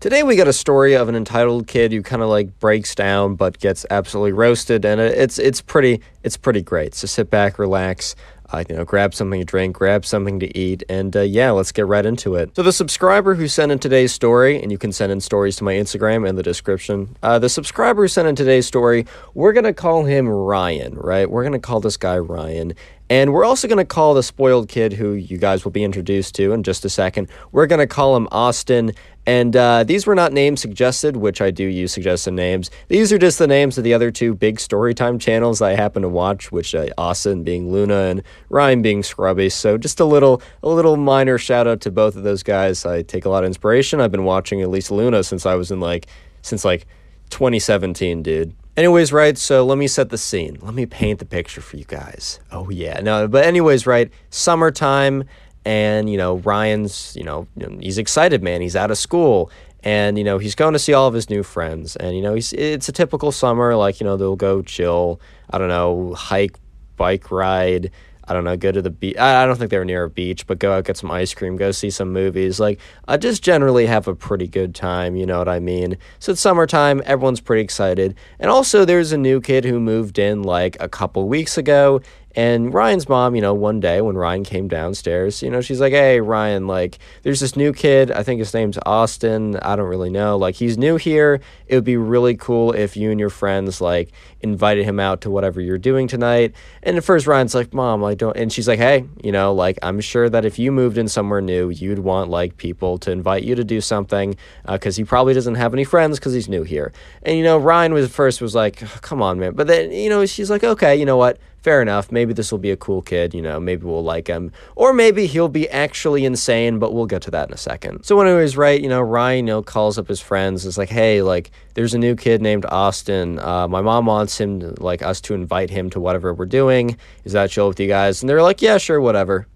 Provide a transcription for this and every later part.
Today we got a story of an entitled kid who kind of like breaks down but gets absolutely roasted, and it's it's pretty it's pretty great. So sit back, relax, uh, you know, grab something to drink, grab something to eat, and uh, yeah, let's get right into it. So the subscriber who sent in today's story, and you can send in stories to my Instagram in the description. Uh, the subscriber who sent in today's story, we're gonna call him Ryan, right? We're gonna call this guy Ryan. And we're also going to call the spoiled kid who you guys will be introduced to in just a second. We're going to call him Austin. And uh, these were not names suggested, which I do use suggested names. These are just the names of the other two big storytime channels I happen to watch, which uh, Austin being Luna and Ryan being Scrubby. So just a little, a little minor shout out to both of those guys. I take a lot of inspiration. I've been watching at least Luna since I was in like, since like 2017, dude. Anyways, right, so let me set the scene. Let me paint the picture for you guys. Oh, yeah. No, but anyways, right, summertime, and, you know, Ryan's, you know, he's excited, man. He's out of school, and, you know, he's going to see all of his new friends. And, you know, he's it's a typical summer, like, you know, they'll go chill, I don't know, hike, bike ride, I don't know, go to the beach. I don't think they were near a beach, but go out, get some ice cream, go see some movies. Like, I just generally have a pretty good time, you know what I mean? So it's summertime, everyone's pretty excited. And also, there's a new kid who moved in like a couple weeks ago, and Ryan's mom, you know, one day when Ryan came downstairs, you know, she's like, hey, Ryan, like, there's this new kid. I think his name's Austin. I don't really know. Like, he's new here. It would be really cool if you and your friends, like, invited him out to whatever you're doing tonight. And at first, Ryan's like, Mom, I don't. And she's like, hey, you know, like, I'm sure that if you moved in somewhere new, you'd want, like, people to invite you to do something because uh, he probably doesn't have any friends because he's new here. And, you know, Ryan was first was like, come on, man. But then, you know, she's like, okay, you know what? Fair enough. Maybe this will be a cool kid, you know, maybe we'll like him. Or maybe he'll be actually insane, but we'll get to that in a second. So when he was right, you know, Ryan, you know, calls up his friends, is like, hey, like, there's a new kid named Austin. Uh, my mom wants him, to, like, us to invite him to whatever we're doing. Is that chill with you guys? And they're like, yeah, sure, whatever.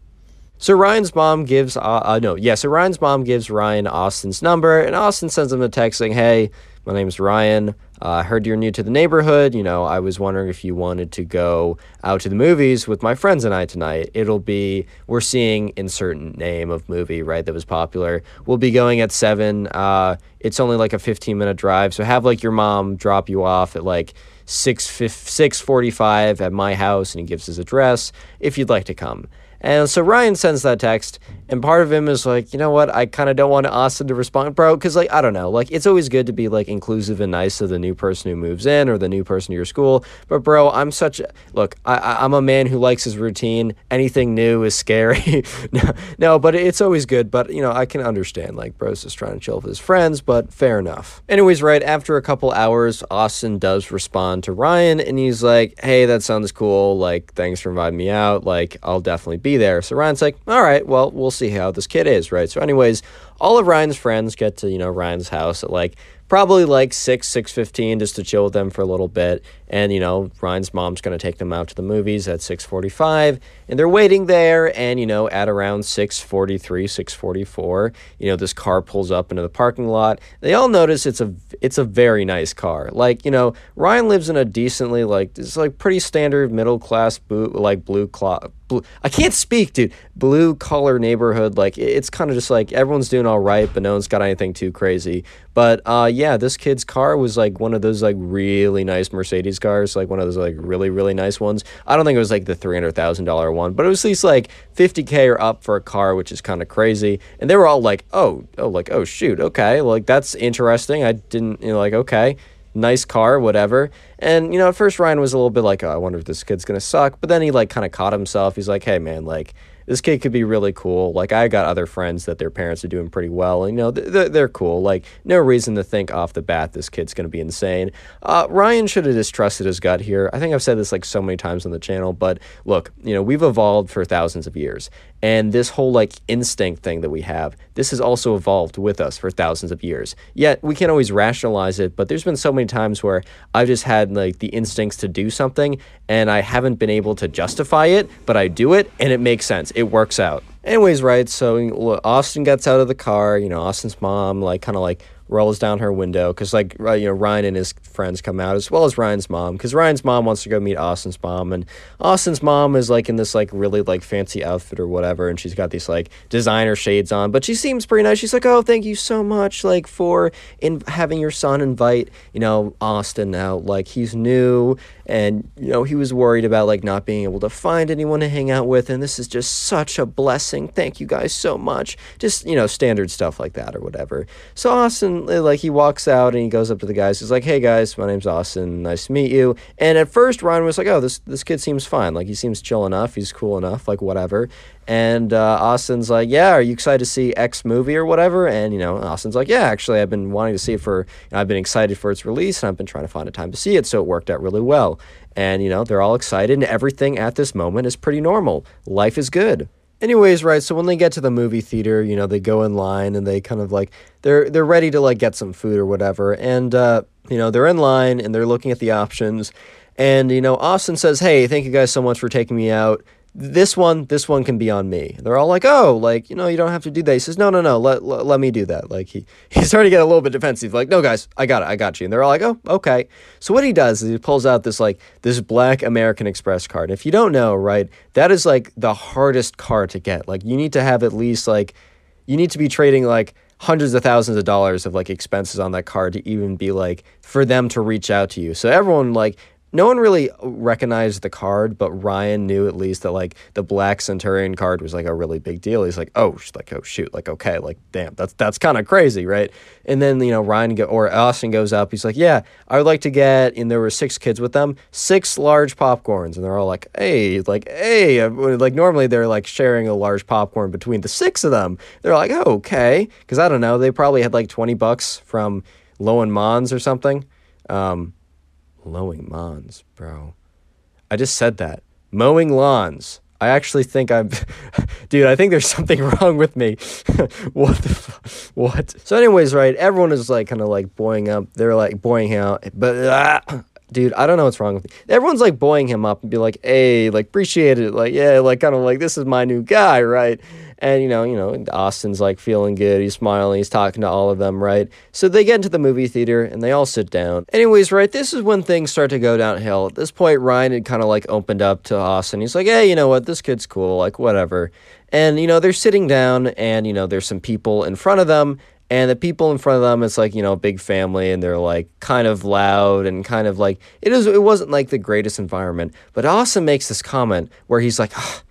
So Ryan's mom gives, uh, uh, no, yeah, so Ryan's mom gives Ryan Austin's number, and Austin sends him a text saying, hey, my name's Ryan. Uh, I uh, heard you're new to the neighborhood. You know, I was wondering if you wanted to go out to the movies with my friends and I tonight. It'll be, we're seeing insert name of movie, right, that was popular. We'll be going at 7. Uh, it's only like a 15 minute drive. So have like your mom drop you off at like 6 6:45 at my house and he gives his address if you'd like to come. And so Ryan sends that text, and part of him is like, you know what? I kind of don't want Austin to respond, bro, because like I don't know, like it's always good to be like inclusive and nice to the new person who moves in or the new person to your school. But bro, I'm such a, look. I, I'm a man who likes his routine. Anything new is scary. no, no, but it's always good. But you know, I can understand like bro's just trying to chill with his friends, but fair enough. Anyways, right after a couple hours, Austin does respond to Ryan, and he's like, hey, that sounds cool. Like, thanks for inviting me out. Like, I'll definitely be there. So Ryan's like, all right, well, we'll see how this kid is, right? So, anyways, all of Ryan's friends get to, you know, Ryan's house at like probably like 6 6.15 just to chill with them for a little bit and you know ryan's mom's going to take them out to the movies at 6.45 and they're waiting there and you know at around 6.43 6.44 you know this car pulls up into the parking lot. They all notice it's a it's a very nice car. Like you know ryan lives in a decently like it's like pretty standard middle class boot like blue cloth i can't speak dude blue collar neighborhood. Like it's kind of just like everyone's doing all right but no one's got anything too crazy. But uh yeah this kid's car was like one of those like really nice mercedes cars like one of those like really really nice ones i don't think it was like the $300000 one but it was at least like 50k or up for a car which is kind of crazy and they were all like oh oh like oh shoot okay like that's interesting i didn't you know like okay nice car, whatever. And, you know, at first Ryan was a little bit like, oh, I wonder if this kid's to suck. But then he, like, kind of caught himself. He's like, hey, man, like, this kid could be really cool. Like I got other friends that their parents are doing pretty well, and you know they're, they're cool. Like no reason to think off the bat this kid's gonna be insane. Uh, Ryan should have distrusted his gut here. I think I've said this like so many times on the channel, but look, you know we've evolved for thousands of years, and this whole like instinct thing that we have, this has also evolved with us for thousands of years. Yet we can't always rationalize it, but there's been so many times where I've just had like the instincts to do something, and I haven't been able to justify it, but I do it, and it makes sense it works out. Anyways, right, so Austin gets out of the car, you know, Austin's mom, like, kind of like rolls down her window because like uh, you know Ryan and his friends come out as well as Ryan's mom because Ryan's mom wants to go meet Austin's mom and Austin's mom is like in this like really like fancy outfit or whatever and she's got these like designer shades on but she seems pretty nice she's like oh thank you so much like for in having your son invite you know Austin out like he's new and you know he was worried about like not being able to find anyone to hang out with. And this is just such a blessing. Thank you guys so much. Just you know standard stuff like that or whatever. So Austin eh, like he walks out and he goes up to the guys. He's like hey guys my name's Austin. Nice to meet you. And at first Ryan was like oh this this kid seems fine. Like he seems chill enough. He's cool enough. Like whatever and uh, Austin's like, "Yeah, are you excited to see X movie or whatever?" And you know, Austin's like, "Yeah, actually, I've been wanting to see it for. You know, I've been excited for its release, and I've been trying to find a time to see it, so it worked out really well." And you know, they're all excited, and everything at this moment is pretty normal. Life is good. Anyways, right, so when they get to the movie theater, you know, they go in line and they kind of like they're they're ready to like get some food or whatever. And uh, you know, they're in line and they're looking at the options. And you know, Austin says, "Hey, thank you guys so much for taking me out this one this one can be on me. They're all like oh like you know you don't have to do that. He says no no no let, let, let me do that. Like he he's starting to get a little bit defensive like no guys i got it i got you. And they're all like oh okay. So what he does is he pulls out this like this black american express card. If you don't know right that is like the hardest card to get. Like you need to have at least like you need to be trading like hundreds of thousands of dollars of like expenses on that card to even be like for them to reach out to you. So everyone like no one really recognized the card, but Ryan knew at least that like the Black Centurion card was like a really big deal. He's like, oh, like oh shoot, like okay, like damn, that's that's kind of crazy, right? And then you know Ryan go, or Austin goes up. He's like, yeah, I would like to get. And there were six kids with them, six large popcorns, and they're all like, hey, like hey, uh, like normally they're like sharing a large popcorn between the six of them. They're like, oh, okay, because I don't know, they probably had like twenty bucks from Low and Mons or something. Um, Mowing lawns, bro. I just said that. Mowing lawns. I actually think I'm, dude. I think there's something wrong with me. what the, f- what? So, anyways, right? Everyone is like kind of like boying up. They're like boying out, but ah, dude, I don't know what's wrong with me. Everyone's like boying him up and be like, hey, like appreciate it, like yeah, like kind of like this is my new guy, right? And you know, you know, Austin's like feeling good. He's smiling. He's talking to all of them, right? So they get into the movie theater and they all sit down. Anyways, right, this is when things start to go downhill. At this point, Ryan had kind of like opened up to Austin. He's like, "Hey, you know what? This kid's cool. Like, whatever." And you know, they're sitting down, and you know, there's some people in front of them, and the people in front of them it's like you know a big family and they're like kind of loud and kind of like it is it wasn't like the greatest environment but austin makes this comment where he's like oh,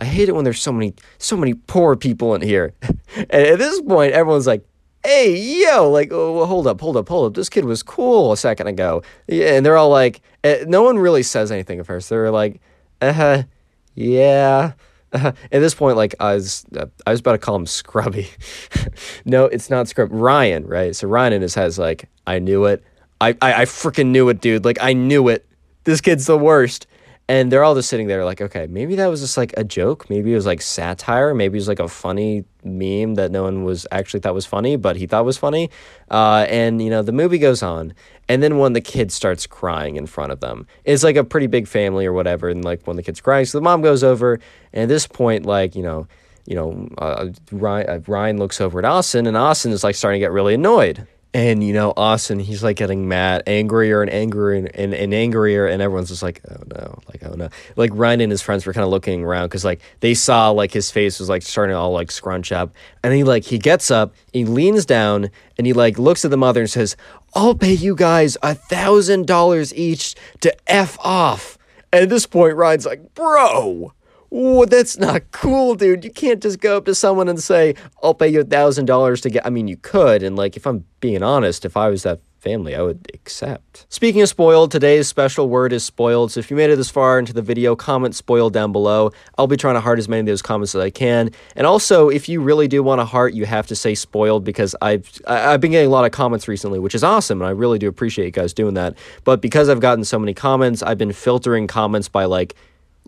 I hate it when there's so many so many poor people in here. and at this point, everyone's like, "Hey, yo!" Like, oh, hold up, hold up, hold up. This kid was cool a second ago. And they're all like, eh, no one really says anything at first. They're like, "Uh huh, yeah." At this point, like I was, uh, I was about to call him Scrubby. no, it's not Scrub. Ryan, right? So Ryan in his head is like, I knew it. I, I, I freaking knew it, dude. Like I knew it. This kid's the worst and they're all just sitting there like okay maybe that was just like a joke. Maybe it was like satire. Maybe it was like a funny meme that no one was actually thought was funny but he thought was funny. Uh, and you know the movie goes on. And then when the kid starts crying in front of them it's like a pretty big family or whatever. And like when the kid's crying so the mom goes over. And at this point like you know you know uh, Ryan, uh, Ryan looks over at Austin. And Austin is like starting to get really annoyed and you know, Austin, he's like getting mad, angrier and angrier and, and, and angrier, and everyone's just like, oh no, like oh no. Like Ryan and his friends were kind of looking around because like they saw like his face was like starting to all like scrunch up, and he like he gets up, he leans down, and he like looks at the mother and says, "I'll pay you guys a thousand dollars each to f off." And at this point, Ryan's like, "Bro." Whoa, that's not cool, dude. You can't just go up to someone and say, I'll pay you a thousand dollars to get. I mean, you could. And, like, if I'm being honest, if I was that family, I would accept. Speaking of spoiled, today's special word is spoiled. So if you made it this far into the video, comment spoiled down below. I'll be trying to heart as many of those comments as I can. And also, if you really do want to heart, you have to say spoiled because I've I've been getting a lot of comments recently, which is awesome, and I really do appreciate you guys doing that. But because I've gotten so many comments, I've been filtering comments by like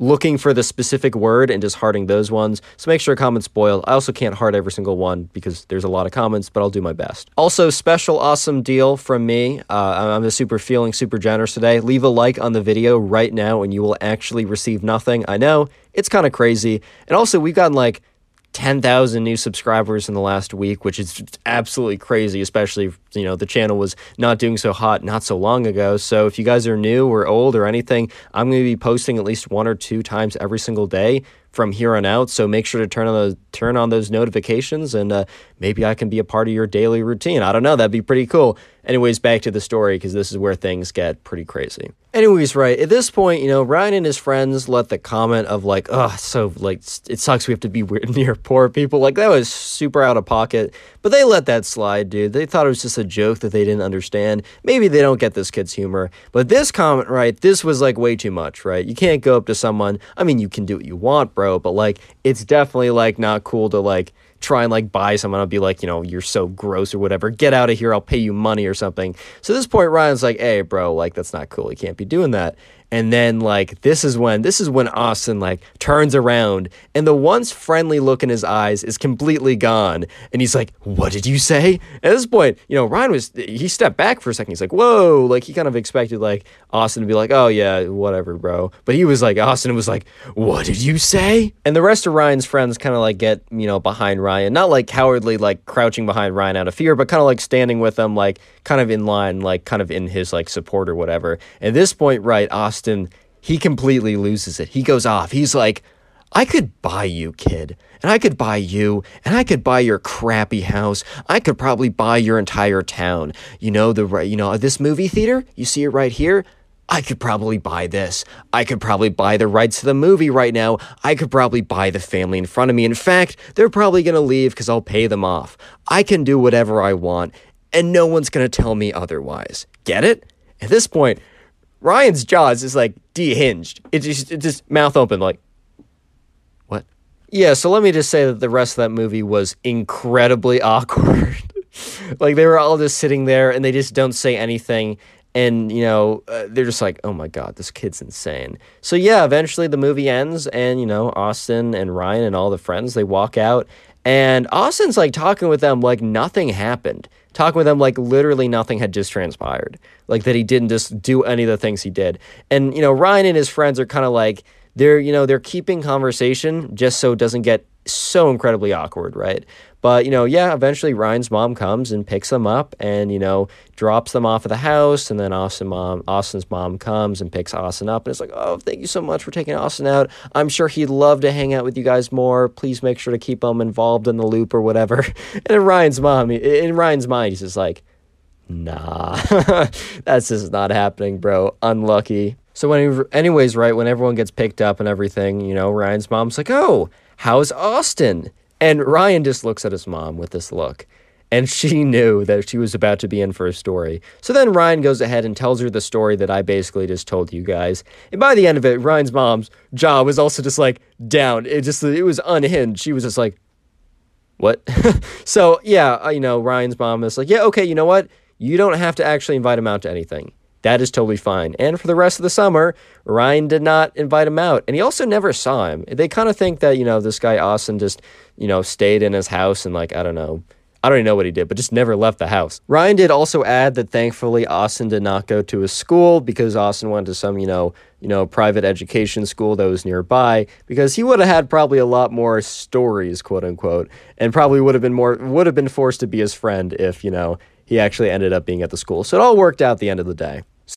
looking for the specific word and just hearting those ones. So make sure comments spoil. I also can't heart every single one because there's a lot of comments, but I'll do my best. Also, special awesome deal from me. Uh, I'm a super feeling super generous today. Leave a like on the video right now and you will actually receive nothing. I know it's kind of crazy. And also, we've gotten like 10,000 new subscribers in the last week, which is absolutely crazy, especially, you know, the channel was not doing so hot not so long ago. So if you guys are new or old or anything, I'm going to be posting at least one or two times every single day from here on out. So make sure to turn on those turn on those notifications, and uh, maybe I can be a part of your daily routine. I don't know. That'd be pretty cool. Anyways, back to the story because this is where things get pretty crazy. Anyways, right at this point, you know, Ryan and his friends let the comment of like, "Oh, so like it sucks we have to be near poor people." Like that was super out of pocket, but they let that slide, dude. They thought it was just a joke that they didn't understand. Maybe they don't get this kid's humor, but this comment, right? This was like way too much, right? You can't go up to someone. I mean, you can do what you want, bro, but like it's definitely like not cool to like try and like buy someone. I'll be like, you know, you're so gross or whatever. Get out of here. I'll pay you money or something. So at this point, Ryan's like, hey, bro, like that's not cool. You can't be doing that. And then like this is when this is when Austin like turns around and the once friendly look in his eyes is completely gone. And he's like, What did you say? At this point, you know, Ryan was he stepped back for a second. He's like, Whoa, like he kind of expected like Austin to be like, Oh yeah, whatever, bro. But he was like, Austin was like, What did you say? And the rest of Ryan's friends kind of like get, you know, behind Ryan. Not like cowardly, like crouching behind Ryan out of fear, but kind of like standing with him, like kind of in line, like kind of in his like support or whatever. At this point, right, Austin Austin, he completely loses it. He goes off. He's like, I could buy you, kid. And I could buy you, and I could buy your crappy house. I could probably buy your entire town. You know the you know this movie theater? You see it right here? I could probably buy this. I could probably buy the rights to the movie right now. I could probably buy the family in front of me. In fact, they're probably going to leave cuz I'll pay them off. I can do whatever I want, and no one's going to tell me otherwise. Get it? At this point, Ryan's jaws is like dehinged. It just, it just mouth open, like, what? Yeah, so let me just say that the rest of that movie was incredibly awkward. like, they were all just sitting there and they just don't say anything. And, you know, uh, they're just like, oh my God, this kid's insane. So, yeah, eventually the movie ends, and, you know, Austin and Ryan and all the friends, they walk out. And Austin's like talking with them like nothing happened talking with them like literally nothing had just transpired. Like that he didn't just do any of the things he did. And, you know, Ryan and his friends are kind of like, they're, you know, they're keeping conversation just so it doesn't get so incredibly awkward, right? But, you know, yeah, eventually Ryan's mom comes and picks them up and, you know, drops them off at the house. And then Austin mom, Austin's mom comes and picks Austin up. And it's like, oh, thank you so much for taking Austin out. I'm sure he'd love to hang out with you guys more. Please make sure to keep him involved in the loop or whatever. And in Ryan's mom, in Ryan's mind, he's just like, nah, that's just not happening, bro. Unlucky. So when, anyways, right, when everyone gets picked up and everything, you know, Ryan's mom's like, oh, how's Austin? And Ryan just looks at his mom with this look. And she knew that she was about to be in for a story. So then Ryan goes ahead and tells her the story that I basically just told you guys. And by the end of it, Ryan's mom's jaw was also just like down. It just it was unhinged. She was just like, "What?" so yeah, uh, you know, Ryan's mom is like, "Yeah, okay, you know what? You don't have to actually invite him out to anything that is totally fine. And for the rest of the summer, Ryan did not invite him out. And he also never saw him. They kind of think that, you know, this guy Austin just, you know, stayed in his house and, like, I don't know. I don't even know what he did, but just never left the house. Ryan did also add that thankfully Austin did not go to a school because Austin went to some, you know, you know, private education school that was nearby because he would have had probably a lot more stories, quote unquote, and probably would have been more would have been forced to be his friend if, you know, he actually ended up being at the school. So it all worked out the end of the day.